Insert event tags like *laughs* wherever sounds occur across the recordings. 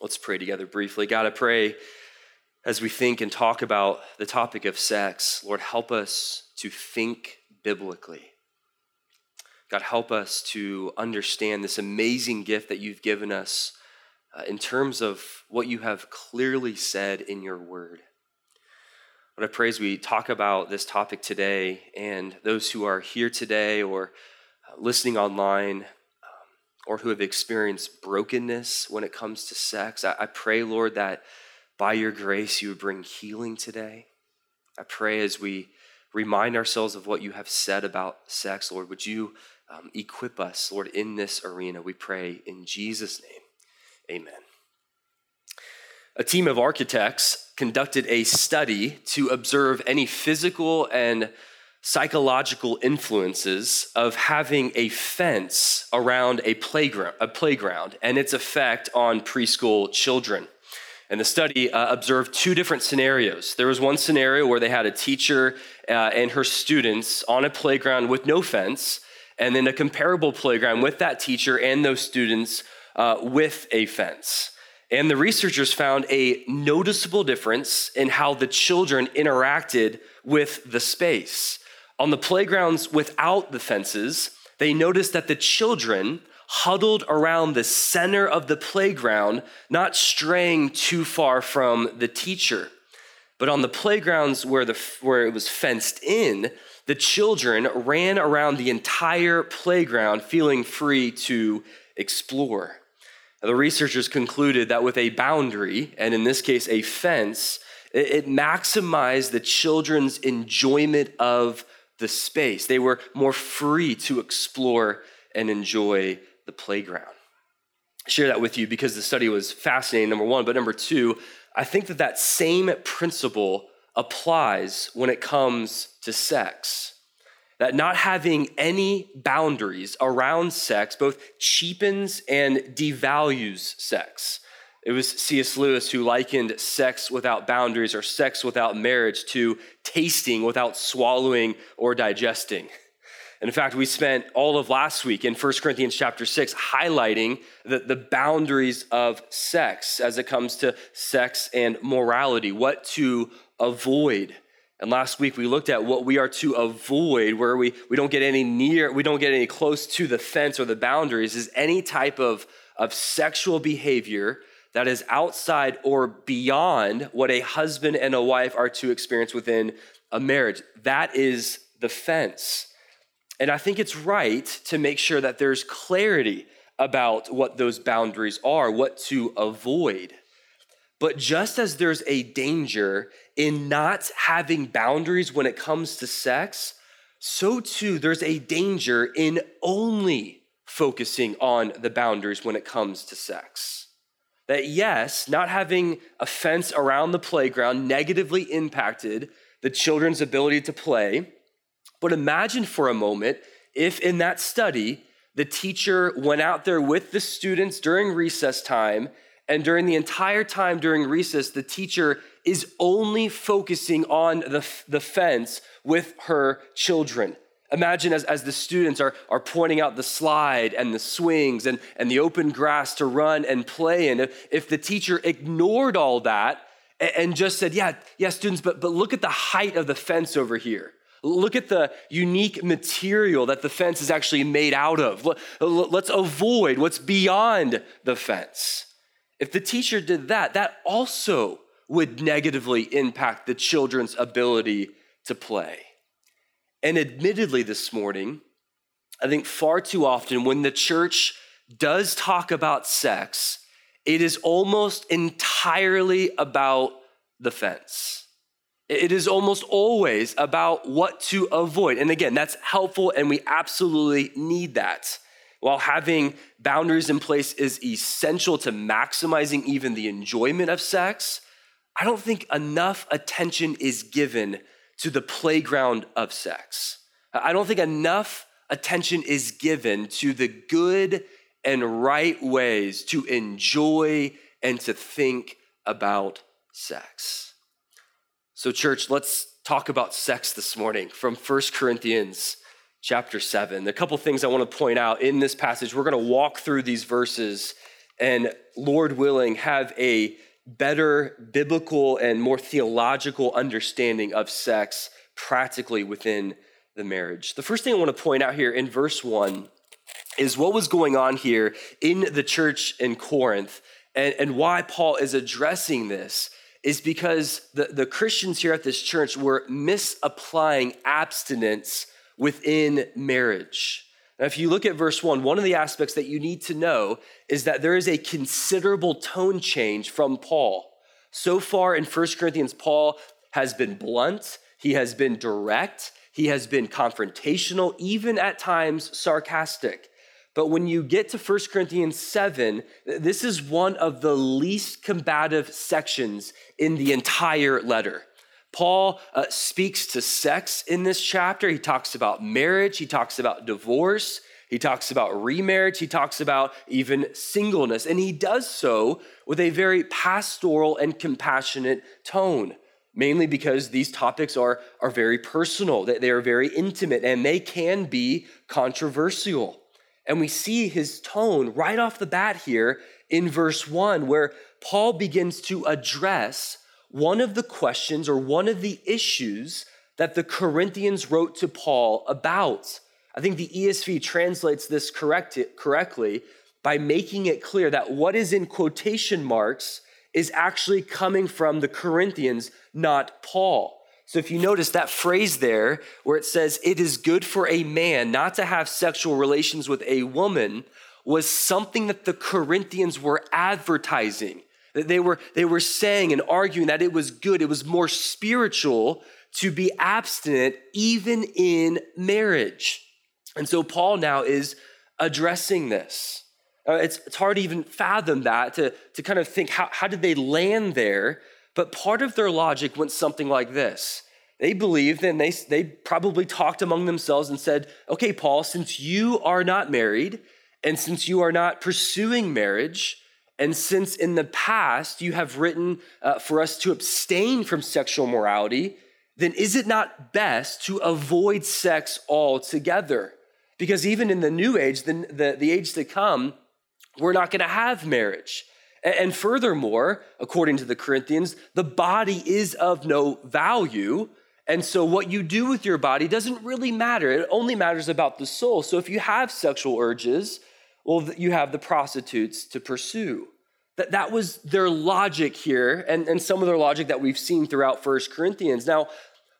Let's pray together briefly. God, I pray as we think and talk about the topic of sex, Lord, help us to think biblically. God, help us to understand this amazing gift that you've given us uh, in terms of what you have clearly said in your word. What I pray as we talk about this topic today, and those who are here today or uh, listening online, or who have experienced brokenness when it comes to sex, I, I pray, Lord, that by your grace you would bring healing today. I pray as we remind ourselves of what you have said about sex, Lord, would you um, equip us, Lord, in this arena? We pray in Jesus' name. Amen. A team of architects conducted a study to observe any physical and psychological influences of having a fence around a playground, a playground and its effect on preschool children. And the study uh, observed two different scenarios. There was one scenario where they had a teacher uh, and her students on a playground with no fence, and then a comparable playground with that teacher and those students uh, with a fence. And the researchers found a noticeable difference in how the children interacted with the space. On the playgrounds without the fences, they noticed that the children huddled around the center of the playground, not straying too far from the teacher. But on the playgrounds where, the, where it was fenced in, the children ran around the entire playground feeling free to explore. The researchers concluded that with a boundary, and in this case, a fence, it, maximized the children's enjoyment of the space. They were more free to explore and enjoy the playground. I share that with you because the study was fascinating, number one. But number two, I think that that same principle applies when it comes to sex. That not having any boundaries around sex both cheapens and devalues sex. It was C.S. Lewis who likened sex without boundaries or sex without marriage to tasting without swallowing or digesting. And in fact, we spent all of last week in 1 Corinthians chapter 6 highlighting the, the boundaries of sex as it comes to sex and morality, what to avoid. And last week we looked at what we are to avoid, where we, we don't get any near, we don't get any close to the fence or the boundaries, is any type of, of sexual behavior that is outside or beyond what a husband and a wife are to experience within a marriage. That is the fence. And I think it's right to make sure that there's clarity about what those boundaries are, what to avoid. But just as there's a danger in not having boundaries when it comes to sex, so too there's a danger in only focusing on the boundaries when it comes to sex. That yes, not having a fence around the playground negatively impacted the children's ability to play but imagine for a moment if in that study, the teacher went out there with the students during recess time, and during the entire time during recess, the teacher is only focusing on the, the fence with her children. Imagine as, as the students are, are pointing out the slide and the swings and, and the open grass to run and play in. If, if the teacher ignored all that and, and just said, Yeah, yeah, students, but, but look at the height of the fence over here. Look at the unique material that the fence is actually made out of. Let's avoid what's beyond the fence. If the teacher did that, that also would negatively impact the children's ability to play. And admittedly, this morning, I think far too often when the church does talk about sex, it is almost entirely about the fence. It is almost always about what to avoid. And again, that's helpful and we absolutely need that. While having boundaries in place is essential to maximizing even the enjoyment of sex, I don't think enough attention is given to the playground of sex. I don't think enough attention is given to the good and right ways to enjoy and to think about sex. So, church, let's talk about sex this morning from 1 Corinthians chapter 7. A couple things I want to point out in this passage. We're going to walk through these verses and, Lord willing, have a better biblical and more theological understanding of sex practically within the marriage. The first thing I want to point out here in verse 1 is what was going on here in the church in Corinth and, and why Paul is addressing this is because the, the Christians here at this church were misapplying abstinence within marriage. Now, if you look at verse one, one of the aspects that you need to know is that there is a considerable tone change from Paul. So far in 1 Corinthians, Paul has been blunt, he has been direct, he has been confrontational, even at times sarcastic. But when you get to 1 Corinthians 7, this is one of the least combative sections in the entire letter. Paul uh, speaks to sex in this chapter. He talks about marriage, he talks about divorce, he talks about remarriage, he talks about even singleness, and he does so with a very pastoral and compassionate tone. Mainly because these topics are, are very personal, that they are very intimate, and they can be controversial. And we see his tone right off the bat here in verse one, where Paul begins to address one of the questions or one of the issues that the Corinthians wrote to Paul about. I think the ESV translates this correct, correctly by making it clear that what is in quotation marks is actually coming from the Corinthians, not Paul. So if you notice that phrase there where it says, it is good for a man not to have sexual relations with a woman, was something that the Corinthians were advertising. They were, they were saying and arguing that it was good, it was more spiritual to be abstinent even in marriage. And so Paul now is addressing this. Uh, it's, it's hard to even fathom that, to, to kind of think how, how did they land there? But part of their logic went something like this. They believed and they, they probably talked among themselves and said, okay, Paul, since you are not married and since you are not pursuing marriage, and since in the past you have written uh, for us to abstain from sexual morality, then is it not best to avoid sex altogether? Because even in the new age, the, the, the age to come, we're not going to have marriage. And furthermore, according to the Corinthians, the body is of no value. And so, what you do with your body doesn't really matter. It only matters about the soul. So, if you have sexual urges, well, you have the prostitutes to pursue. That, that was their logic here, and, and some of their logic that we've seen throughout First Corinthians. Now,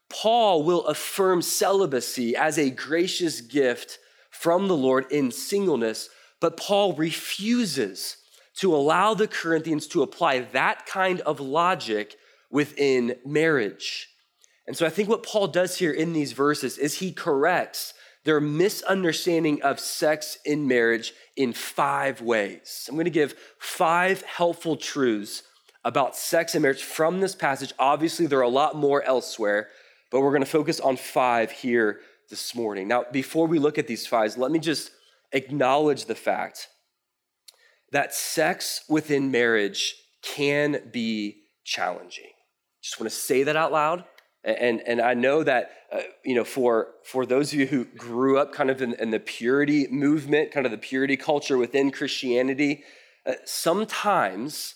Paul will affirm celibacy as a gracious gift from the Lord in singleness, but Paul refuses to allow the Corinthians to apply that kind of logic within marriage. And so I think what Paul does here in these verses is he corrects their misunderstanding of sex in marriage in five ways. I'm going to give five helpful truths about sex and marriage from this passage. Obviously, there are a lot more elsewhere, but we're going to focus on five here this morning. Now, before we look at these five, let me just acknowledge the fact that sex within marriage can be challenging. Just want to say that out loud. And, and I know that, uh, you know, for, for those of you who grew up kind of in, in the purity movement, kind of the purity culture within Christianity, uh, sometimes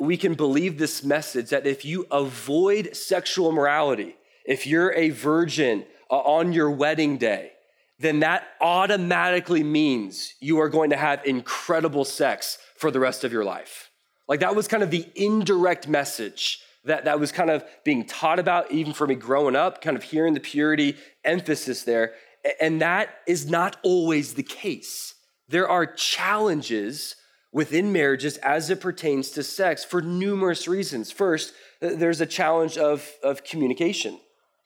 we can believe this message that if you avoid sexual morality, if you're a virgin uh, on your wedding day, then that automatically means you are going to have incredible sex for the rest of your life. Like that was kind of the indirect message that, that was kind of being taught about, even for me growing up, kind of hearing the purity emphasis there. And that is not always the case. There are challenges within marriages as it pertains to sex for numerous reasons. First, uh, there's a challenge of, of communication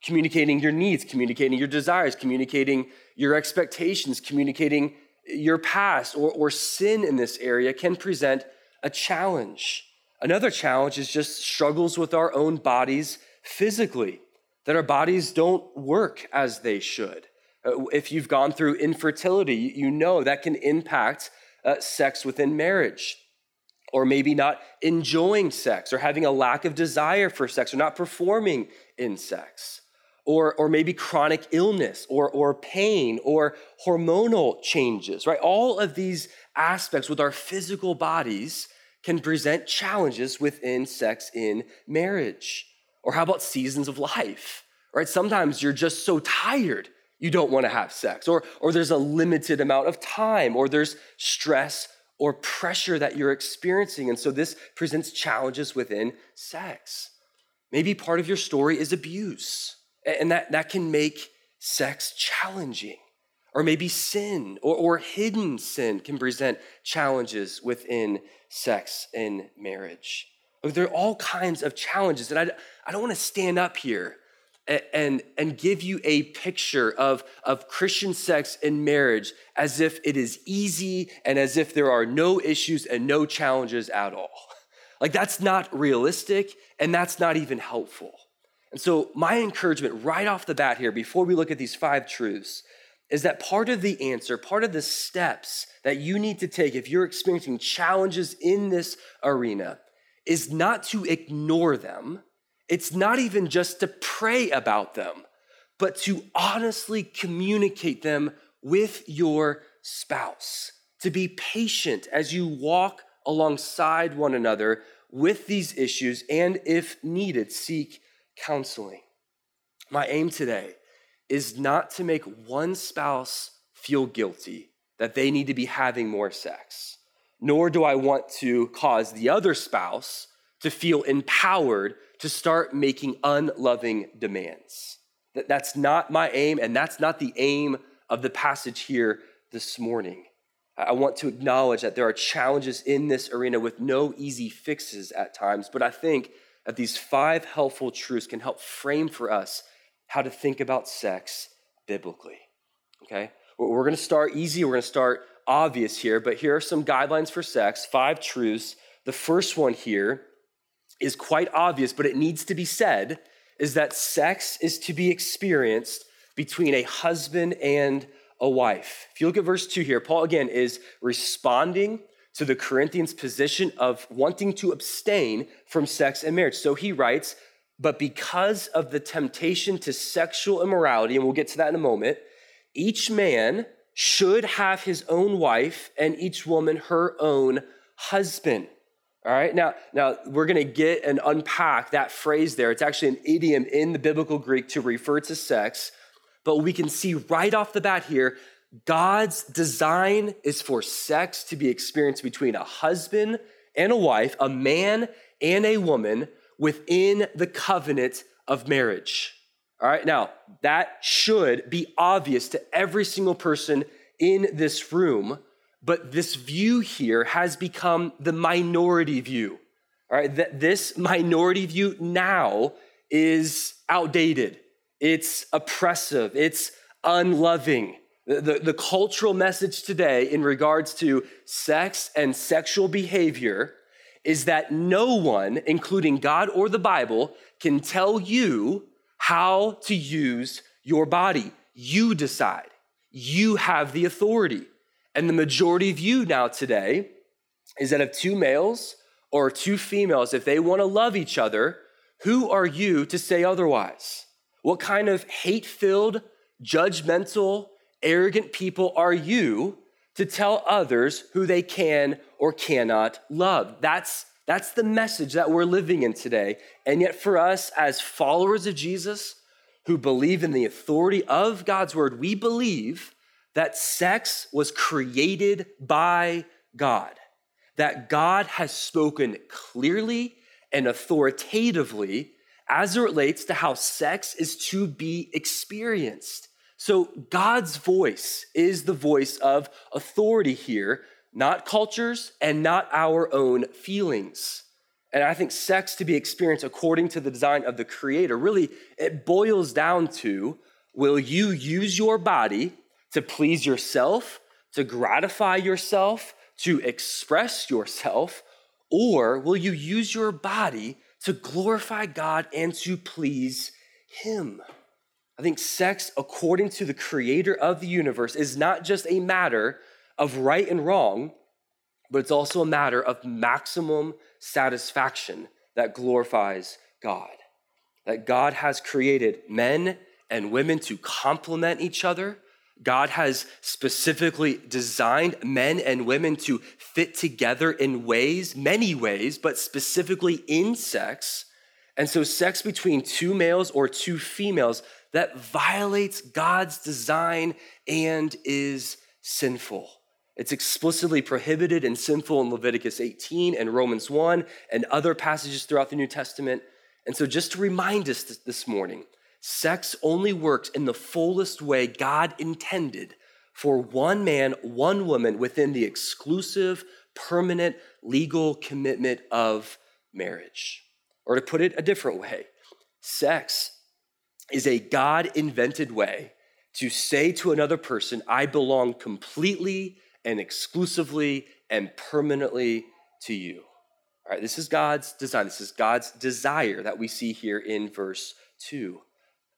communicating your needs, communicating your desires, communicating your expectations, communicating your past or, or sin in this area can present a challenge. Another challenge is just struggles with our own bodies physically, that our bodies don't work as they should. Uh, if you've gone through infertility, you know that can impact uh, sex within marriage or maybe not enjoying sex or having a lack of desire for sex or not performing in sex or, or maybe chronic illness or, or pain or hormonal changes, right? All of these aspects with our physical bodies can present challenges within sex in marriage. Or how about seasons of life? Right? Sometimes you're just so tired you don't want to have sex, or, or there's a limited amount of time, or there's stress or pressure that you're experiencing. And so this presents challenges within sex. Maybe part of your story is abuse, and that, that can make sex challenging. Or maybe sin or, or hidden sin can present challenges within sex and marriage. There are all kinds of challenges. And I, I don't want to stand up here and, and, give you a picture of, of Christian sex and marriage as if it is easy and as if there are no issues and no challenges at all. Like, that's not realistic and that's not even helpful. And so, my encouragement right off the bat here, before we look at these five truths, is that part of the answer, part of the steps that you need to take if you're experiencing challenges in this arena is not to ignore them. It's not even just to pray about them, but to honestly communicate them with your spouse, to be patient as you walk alongside one another with these issues, and if needed, seek counseling. My aim today is not to make one spouse feel guilty that they need to be having more sex, nor do I want to cause the other spouse to feel empowered to start making unloving demands. That's not my aim, and that's not the aim of the passage here this morning. I want to acknowledge that there are challenges in this arena with no easy fixes at times, but I think that these five helpful truths can help frame for us how to think about sex biblically. Okay? We're going to start easy, we're going to start obvious here, but here are some guidelines for sex, five truths. The first one here is quite obvious, but it needs to be said is that sex is to be experienced between a husband and a wife. If you look at verse 2 here, Paul again is responding to the Corinthians' position of wanting to abstain from sex and marriage. So he writes, But because of the temptation to sexual immorality, and we'll get to that in a moment, each man should have his own wife and each woman her own husband. All right, now, now we're going to get and unpack that phrase there. It's actually an idiom in the biblical Greek to refer to sex, but we can see right off the bat here God's design is for sex to be experienced between a husband and a wife, a man and a woman within the covenant of marriage. All right, now that should be obvious to every single person in this room but this view here has become the minority view. All right, that this minority view now is outdated. It's oppressive. It's unloving. The, the, the, cultural message today in regards to sex and sexual behavior is that no one, including God or the Bible, can tell you how to use your body. You decide. You have the authority. And the majority of you now today is that if two males or two females, if they want to love each other, who are you to say otherwise? What kind of hate filled, judgmental, arrogant people are you to tell others who they can or cannot love? That's, that's the message that we're living in today. And yet, for us as followers of Jesus who believe in the authority of God's word, we believe that sex was created by God, that God has spoken clearly and authoritatively as it relates to how sex is to be experienced. So, God's voice is the voice of authority here, not cultures and not our own feelings. And I think sex to be experienced according to the design of the Creator really it boils down to will you use your body to please yourself, to gratify yourself, to express yourself? Or will you use your body to glorify God and to please Him? I think sex, according to the creator of the universe, is not just a matter of right and wrong, but it's also a matter of maximum satisfaction that glorifies God. That God has created men and women to complement each other, God has specifically designed men and women to fit together in ways, many ways, but specifically in sex. And so, sex between two males or two females that violates God's design and is sinful. It's explicitly prohibited and sinful in Leviticus 18 and Romans 1 and other passages throughout the New Testament. And so, just to remind us this morning, sex only works in the fullest way God intended for one man, one woman within the exclusive, permanent, legal commitment of marriage. Or to put it a different way, sex is a God invented way to say to another person, I belong completely and exclusively and permanently to you. All right, this is God's design. This is God's desire that we see here in verse 2.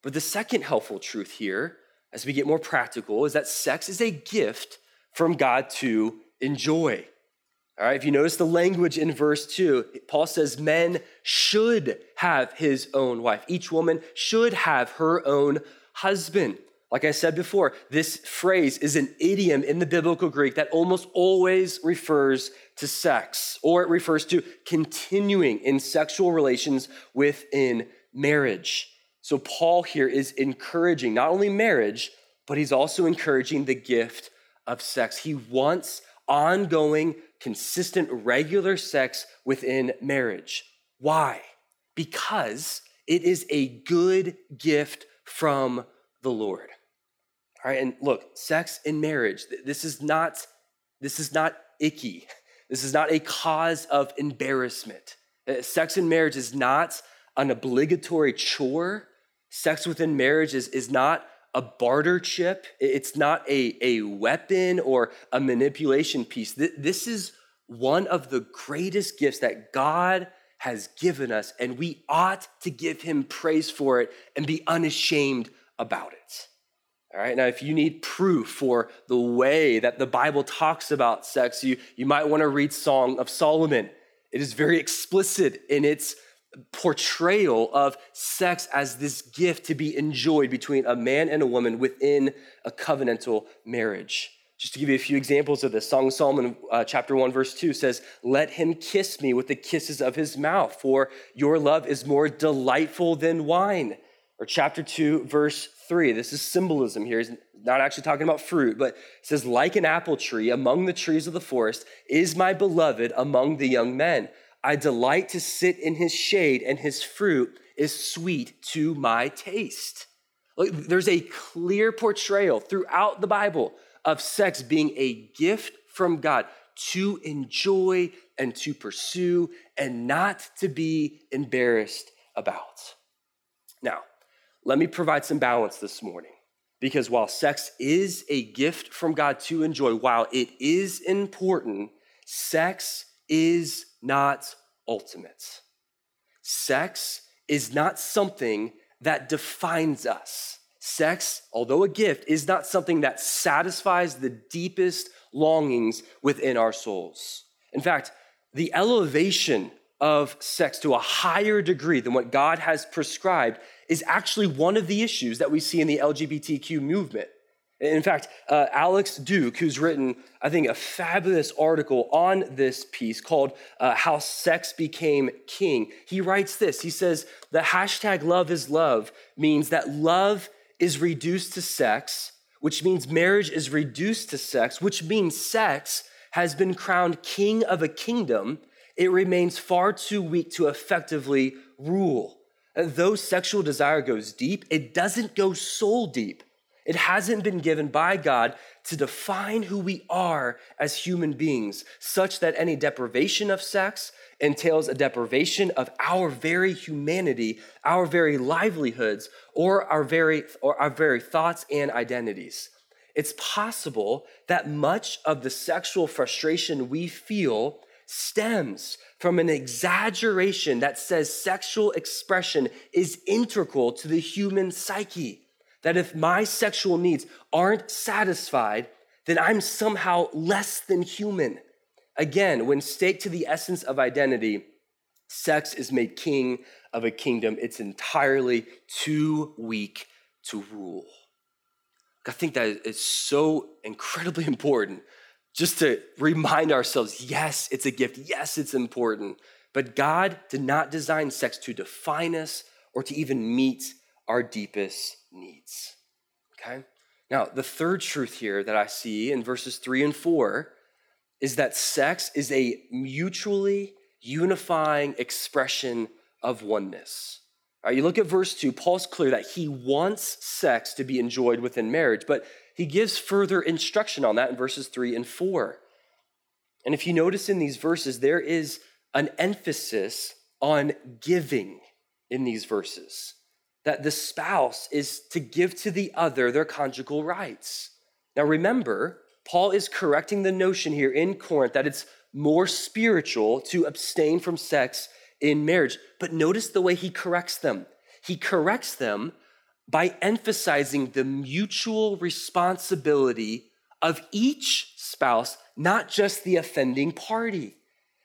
But the second helpful truth here, as we get more practical, is that sex is a gift from God to enjoy. All right, if you notice the language in verse 2, Paul says men should have his own wife. Each woman should have her own husband. Like I said before, this phrase is an idiom in the biblical Greek that almost always refers to sex, or it refers to continuing in sexual relations within marriage. So, Paul here is encouraging not only marriage, but he's also encouraging the gift of sex. He wants ongoing, consistent, regular sex within marriage. Why? Because it is a good gift from the Lord. All right, and look, sex in marriage, this is not this is not icky. *laughs* This is not a cause of embarrassment. Uh, sex in marriage is not an obligatory chore. Sex within marriage is, is not a barter chip. It's not a, a weapon or a manipulation piece. This is one of the greatest gifts that God has given us, and we ought to give him praise for it and be unashamed about it. All right, now if you need proof for the way that the Bible talks about sex, you, you might want to read Song of Solomon. It is very explicit in its portrayal of sex as this gift to be enjoyed between a man and a woman within a covenantal marriage. Just to give you a few examples of this, Song of Solomon, uh, chapter 1, verse 2 says, Let him kiss me with the kisses of his mouth, for your love is more delightful than wine. Or chapter 2, verse 3. This is symbolism here. He's not actually talking about fruit, but it says, Like an apple tree among the trees of the forest is my beloved among the young men. I delight to sit in his shade, and his fruit is sweet to my taste. There's a clear portrayal throughout the Bible of sex being a gift from God to enjoy and to pursue and not to be embarrassed about. Now, let me provide some balance this morning. Because while sex is a gift from God to enjoy, while it is important, sex is not ultimate. Sex is not something that defines us. Sex, although a gift, is not something that satisfies the deepest longings within our souls. In fact, the elevation of sex to a higher degree than what God has prescribed is actually one of the issues that we see in the LGBTQ movement. In fact, uh, Alex Duke, who's written, I think, a fabulous article on this piece called uh, How Sex Became King, he writes this. He says, The hashtag love is love means that love is reduced to sex, which means marriage is reduced to sex, which means sex has been crowned king of a kingdom it remains far too weak to effectively rule. Though sexual desire goes deep, it doesn't go soul deep. It hasn't been given by God to define who we are as human beings, such that any deprivation of sex entails a deprivation of our very humanity, our very livelihoods, or our very, or our very thoughts and identities. It's possible that much of the sexual frustration we feel stems from an exaggeration that says sexual expression is integral to the human psyche. That if my sexual needs aren't satisfied, then I'm somehow less than human. Again, when staked to the essence of identity, sex is made king of a kingdom. It's entirely too weak to rule. I think that is so incredibly *laughs* important just to remind ourselves yes, it's a gift. Yes, it's important. But God did not design sex to define us or to even meet our deepest needs. Okay? Now, the third truth here that I see in verses three and four is that sex is a mutually unifying expression of oneness. Right, you look at verse 2, Paul's clear that he wants sex to be enjoyed within marriage, but he gives further instruction on that in verses 3 and 4. And if you notice in these verses, there is an emphasis on giving in these verses, that the spouse is to give to the other their conjugal rights. Now remember, Paul is correcting the notion here in Corinth that it's more spiritual to abstain from sex in marriage. But notice the way he corrects them. He corrects them by emphasizing the mutual responsibility of each spouse, not just the offending party.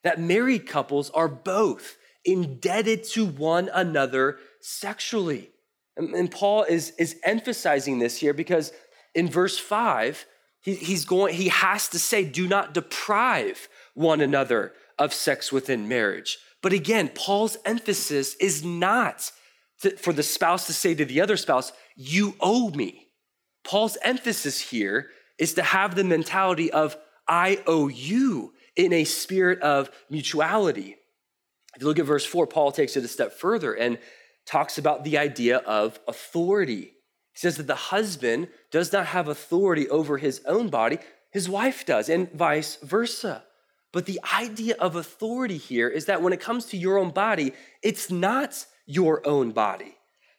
That married couples are both indebted to one another sexually. And, Paul is, is emphasizing this here because in verse 5, he, he's going, he has to say, do not deprive one another of sex within marriage. But again, Paul's emphasis is not to, for the spouse to say to the other spouse, You owe me. Paul's emphasis here is to have the mentality of, I owe you in a spirit of mutuality. If you look at verse 4, Paul takes it a step further and talks about the idea of authority. He says that the husband does not have authority over his own body, his wife does, and vice versa. But the idea of authority here is that when it comes to your own body, it's not your own body.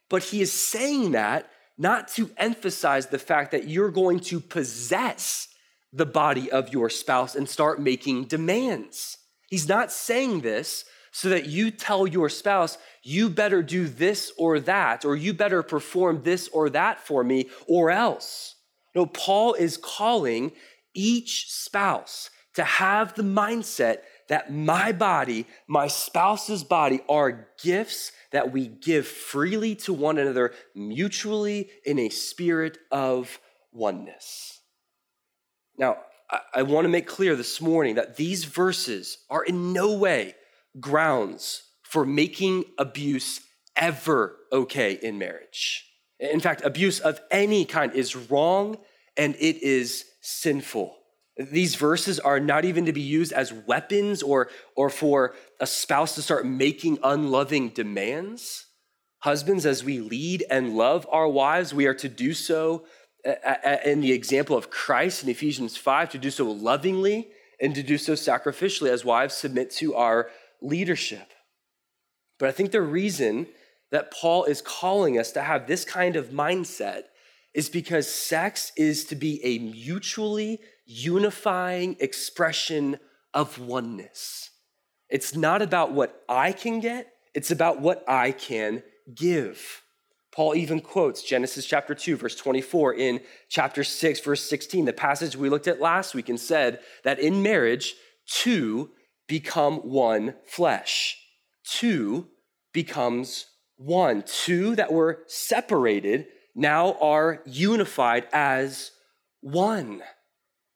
But he is saying that not to emphasize the fact that you're going to possess the body of your spouse and start making demands. He's not saying this so that you tell your spouse, you better do this or that, or you better perform this or that for me, or else. No, Paul is calling each spouse to have the mindset that my body, my spouse's body, are gifts that we give freely to one another, mutually in a spirit of oneness. Now, I, I want to make clear this morning that these verses are in no way grounds for making abuse ever okay in marriage. In fact, abuse of any kind is wrong and it is sinful. These verses are not even to be used as weapons or, or for a spouse to start making unloving demands. Husbands, as we lead and love our wives, we are to do so uh, uh, uh, in the example of Christ in Ephesians 5, to do so lovingly and to do so sacrificially as wives submit to our leadership. But I think the reason that Paul is calling us to have this kind of mindset is because sex is to be a mutually unifying expression of oneness. It's not about what I can get, it's about what I can give. Paul even quotes Genesis chapter 2, verse 24, in chapter 6, verse 16, the passage we looked at last week, and said that in marriage, two become one flesh. Two becomes one. Two that were separated now are unified as one.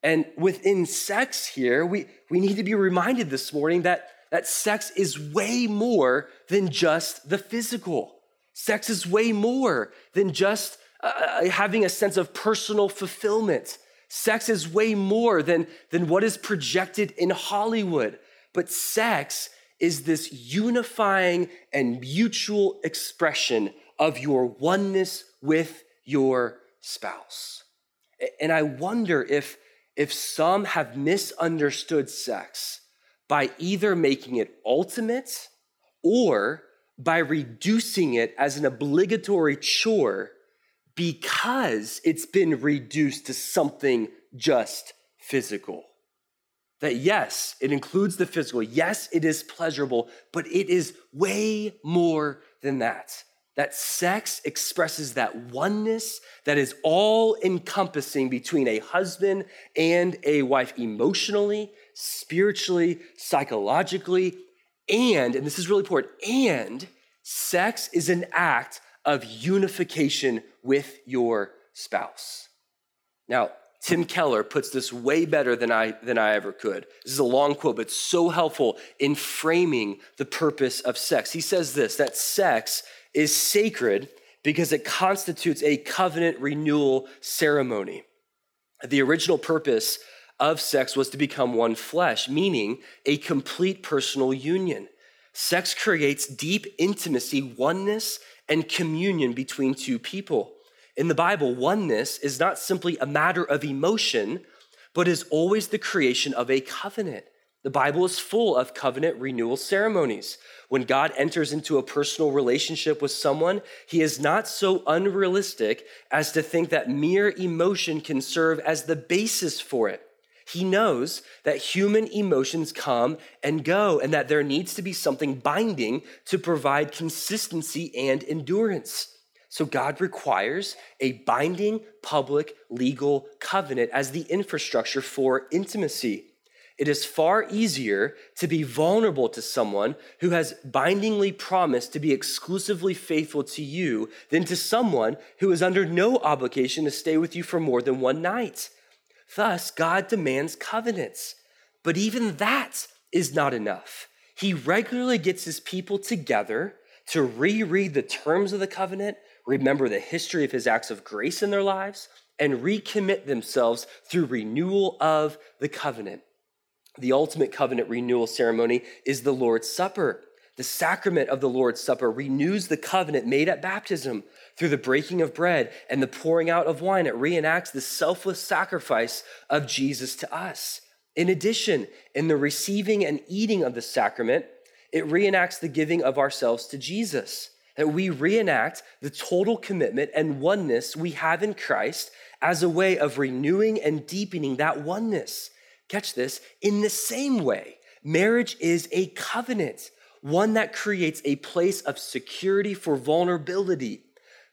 And within sex here, we, we need to be reminded this morning that, that sex is way more than just the physical. Sex is way more than just uh, uh, having a sense of personal fulfillment. Sex is way more than, than what is projected in Hollywood. But sex is this unifying and mutual expression of your oneness with your spouse. And I wonder if if some have misunderstood sex by either making it ultimate or by reducing it as an obligatory chore because it's been reduced to something just physical. That yes, it includes the physical. Yes, it is pleasurable, but it is way more than that that sex expresses that oneness that is all encompassing between a husband and a wife emotionally, spiritually, psychologically, and, and this is really important, and sex is an act of unification with your spouse. Now, Tim Keller puts this way better than I, than I ever could. This is a long quote, but so helpful in framing the purpose of sex. He says this that sex is sacred because it constitutes a covenant renewal ceremony. The original purpose of sex was to become one flesh, meaning a complete personal union. Sex creates deep intimacy, oneness, and communion between two people. In the Bible, oneness is not simply a matter of emotion, but is always the creation of a covenant. The Bible is full of covenant renewal ceremonies. When God enters into a personal relationship with someone, he is not so unrealistic as to think that mere emotion can serve as the basis for it. He knows that human emotions come and go, and that there needs to be something binding to provide consistency and endurance. So, God requires a binding public legal covenant as the infrastructure for intimacy. It is far easier to be vulnerable to someone who has bindingly promised to be exclusively faithful to you than to someone who is under no obligation to stay with you for more than one night. Thus, God demands covenants. But even that is not enough. He regularly gets his people together to reread the terms of the covenant, remember the history of his acts of grace in their lives, and recommit themselves through renewal of the covenant. The ultimate covenant renewal ceremony is the Lord's Supper. The sacrament of the Lord's Supper renews the covenant made at baptism through the breaking of bread and the pouring out of wine. It reenacts the selfless sacrifice of Jesus to us. In addition, in the receiving and eating of the sacrament, it reenacts the giving of ourselves to Jesus. That we reenact the total commitment and oneness we have in Christ as a way of renewing and deepening that oneness. Catch this in the same way, marriage is a covenant one that creates a place of security for vulnerability.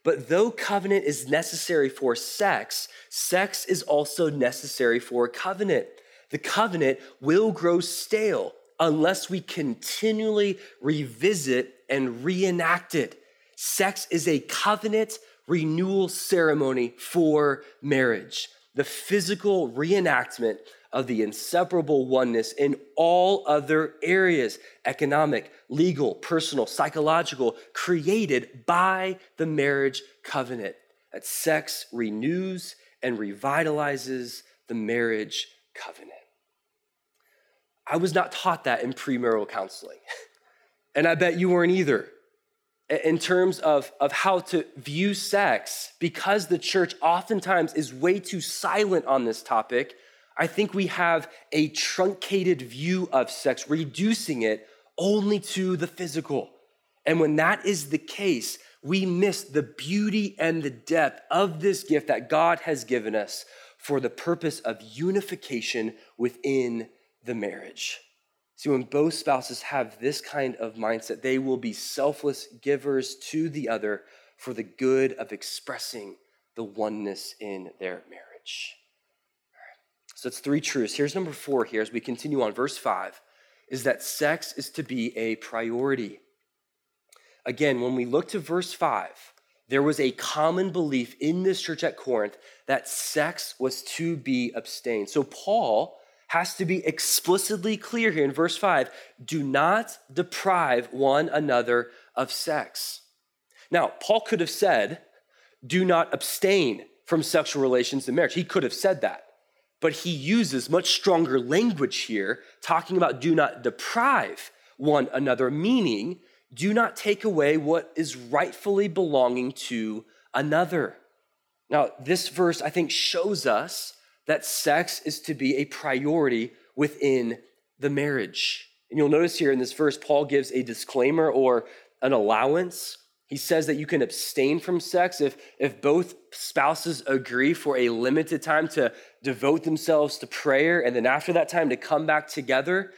But though covenant is necessary for sex, sex is also necessary for covenant. The covenant will grow stale unless we continually revisit and reenact it. Sex is a covenant renewal ceremony for marriage. The physical reenactment of the inseparable oneness in all other areas economic, legal, personal, psychological created by the marriage covenant. That sex renews and revitalizes the marriage covenant. I was not taught that in premarital counseling, *laughs* and I bet you weren't either. In terms of, of how to view sex, because the church oftentimes is way too silent on this topic, I think we have a truncated view of sex, reducing it only to the physical. And when that is the case, we miss the beauty and the depth of this gift that God has given us for the purpose of unification within the marriage. See, when both spouses have this kind of mindset, they will be selfless givers to the other for the good of expressing the oneness in their marriage. So it's three truths. Here's number four here as we continue on. Verse five is that sex is to be a priority. Again, when we look to verse five, there was a common belief in this church at Corinth that sex was to be abstained. So Paul has to be explicitly clear here in verse 5 do not deprive one another of sex. Now, Paul could have said, do not abstain from sexual relations in marriage. He could have said that but he uses much stronger language here, talking about do not deprive one another, meaning do not take away what is rightfully belonging to another. Now, this verse, I think, shows us that sex is to be a priority within the marriage. And you'll notice here in this verse, Paul gives a disclaimer or an allowance he says that you can abstain from sex if, if both spouses agree for a limited time to devote themselves to prayer and then after that time to come back together.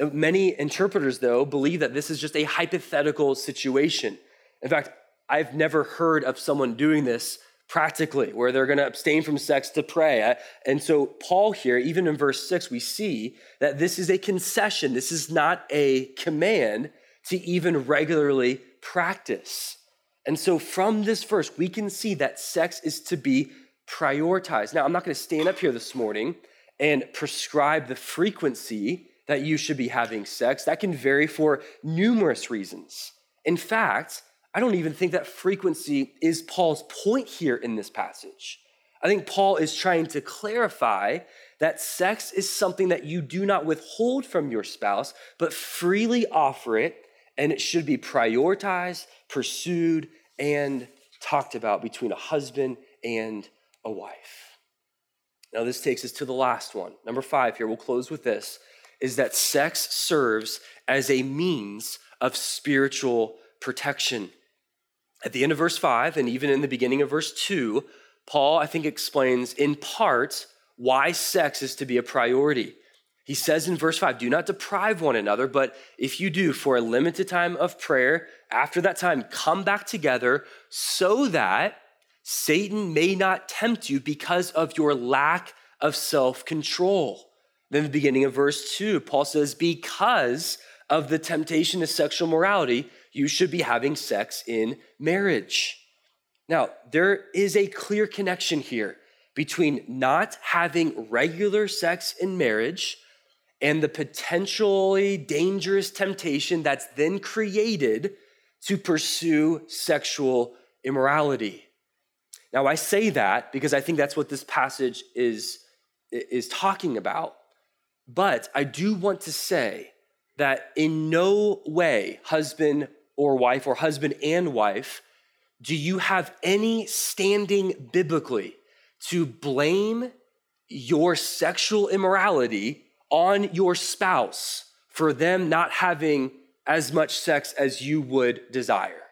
Uh, many interpreters, though, believe that this is just a hypothetical situation. In fact, I've never heard of someone doing this practically, where they're going to abstain from sex to pray. And so, Paul here, even in verse six, we see that this is a concession. This is not a command to even regularly practice. And so, from this verse, we can see that sex is to be prioritize. Now, I'm not going to stand up here this morning and prescribe the frequency that you should be having sex. That can vary for numerous reasons. In fact, I don't even think that frequency is Paul's point here in this passage. I think Paul is trying to clarify that sex is something that you do not withhold from your spouse, but freely offer it, and it should be prioritized, pursued, and talked about between a husband and a wife. Now, this takes us to the last one. Number five here, we'll close with this is that sex serves as a means of spiritual protection. At the end of verse 5, and even in the beginning of verse 2, Paul, I think, explains in part why sex is to be a priority. He says in verse 5, do not deprive one another, but if you do for a limited time of prayer, after that time, come back together so that Satan may not tempt you because of your lack of self control. Then, the beginning of verse 2, Paul says, because of the temptation to sexual morality, you should be having sex in marriage. Now, there is a clear connection here between not having regular sex in marriage and the potentially dangerous temptation that's then created to pursue sexual immorality. Now, I say that because I think that's what this passage is, is talking about. But I do want to say that in no way, husband or wife, or husband and wife, do you have any standing biblically to blame your sexual immorality on your spouse for them not having as much sex as you would desire.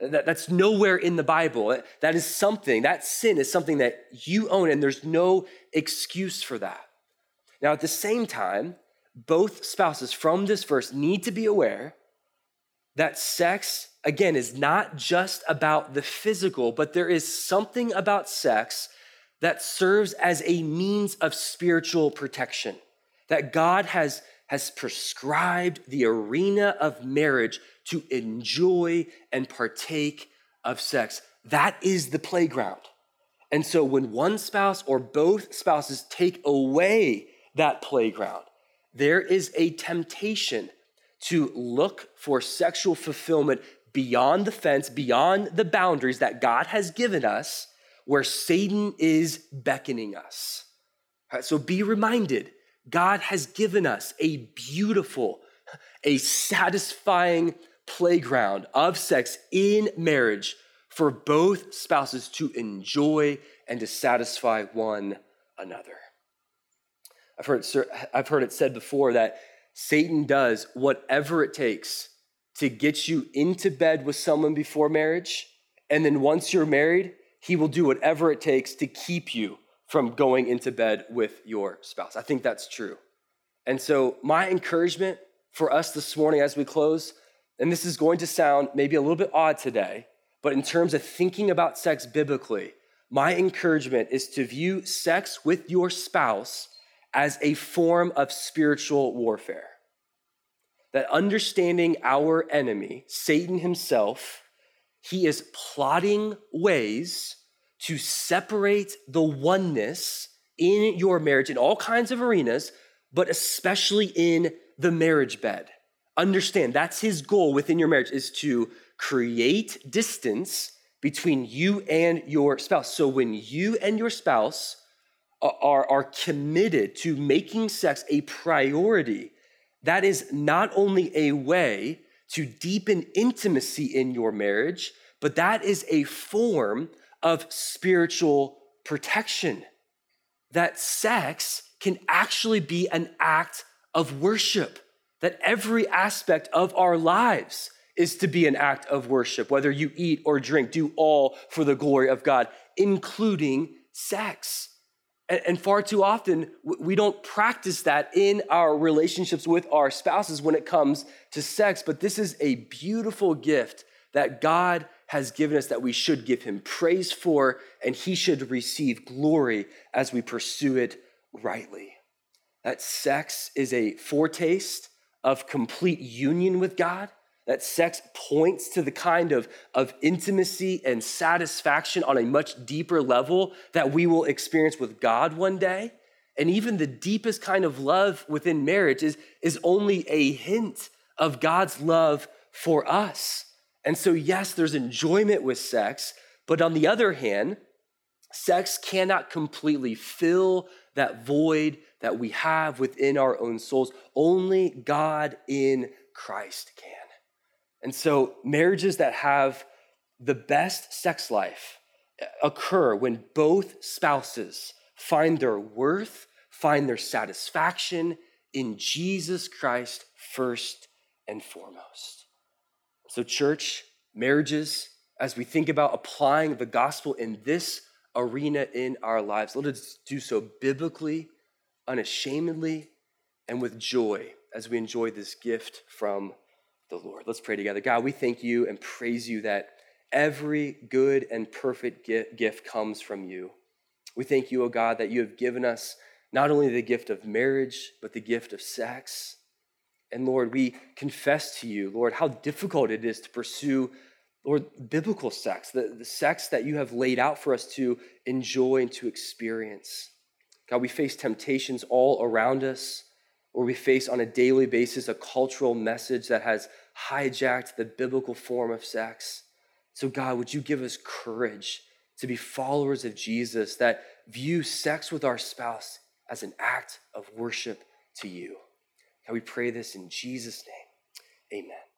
That, that's nowhere in the Bible. That is something, that sin is something that you own, and there's no excuse for that. Now, at the same time, both spouses from this verse need to be aware that sex, again, is not just about the physical, but there is something about sex that serves as a means of spiritual protection. That God has, has prescribed the arena of marriage to enjoy and partake of sex. That is the playground. And so when one spouse or both spouses take away that playground, there is a temptation to look for sexual fulfillment beyond the fence, beyond the boundaries that God has given us where Satan is beckoning us. Right, so be reminded God has given us a beautiful, a satisfying playground of sex in marriage for both spouses to enjoy and to satisfy one another. I've heard, I've heard it said before that Satan does whatever it takes to get you into bed with someone before marriage. And then once you're married, he will do whatever it takes to keep you from going into bed with your spouse. I think that's true. And so, my encouragement for us this morning as we close, and this is going to sound maybe a little bit odd today, but in terms of thinking about sex biblically, my encouragement is to view sex with your spouse as a form of spiritual warfare. That understanding our enemy, Satan himself, he is plotting ways to separate the oneness in your marriage in all kinds of arenas, but especially in the marriage bed. Understand that's his goal within your marriage is to create distance between you and your spouse. So when you and your spouse are, are committed to making sex a priority, that is not only a way to deepen intimacy in your marriage, but that is a form of spiritual protection. That sex can actually be an act of worship, that every aspect of our lives is to be an act of worship. Whether you eat or drink, do all for the glory of God, including sex. And, far too often, we don't practice that in our relationships with our spouses when it comes to sex. But this is a beautiful gift that God has given us that we should give him praise for, and he should receive glory as we pursue it rightly. That sex is a foretaste of complete union with God, that sex points to the kind of, of intimacy and satisfaction on a much deeper level that we will experience with God one day. And even the deepest kind of love within marriage is, is only a hint of God's love for us. And so, yes, there's enjoyment with sex, but on the other hand, sex cannot completely fill that void that we have within our own souls. Only God in Christ can. And so, marriages that have the best sex life uh, occur when both spouses find their worth, find their satisfaction in Jesus Christ first and foremost. So, church, marriages, as we think about applying the gospel in this arena in our lives, let us do so biblically, unashamedly, and with joy as we enjoy this gift from the Lord. Let's pray together. God, we thank you and praise you that every good and perfect gift comes from you. We thank you, O oh God, that you have given us not only the gift of marriage, but the gift of sex. And Lord, we confess to you, Lord, how difficult it is to pursue, Lord, biblical sex, the, the sex that you have laid out for us to enjoy and to experience. God, we face temptations all around us, or we face on a daily basis a cultural message that has hijacked the biblical form of sex. So, God, would you give us courage to be followers of Jesus that view sex with our spouse as an act of worship to you? God, we pray this in Jesus' name. Amen.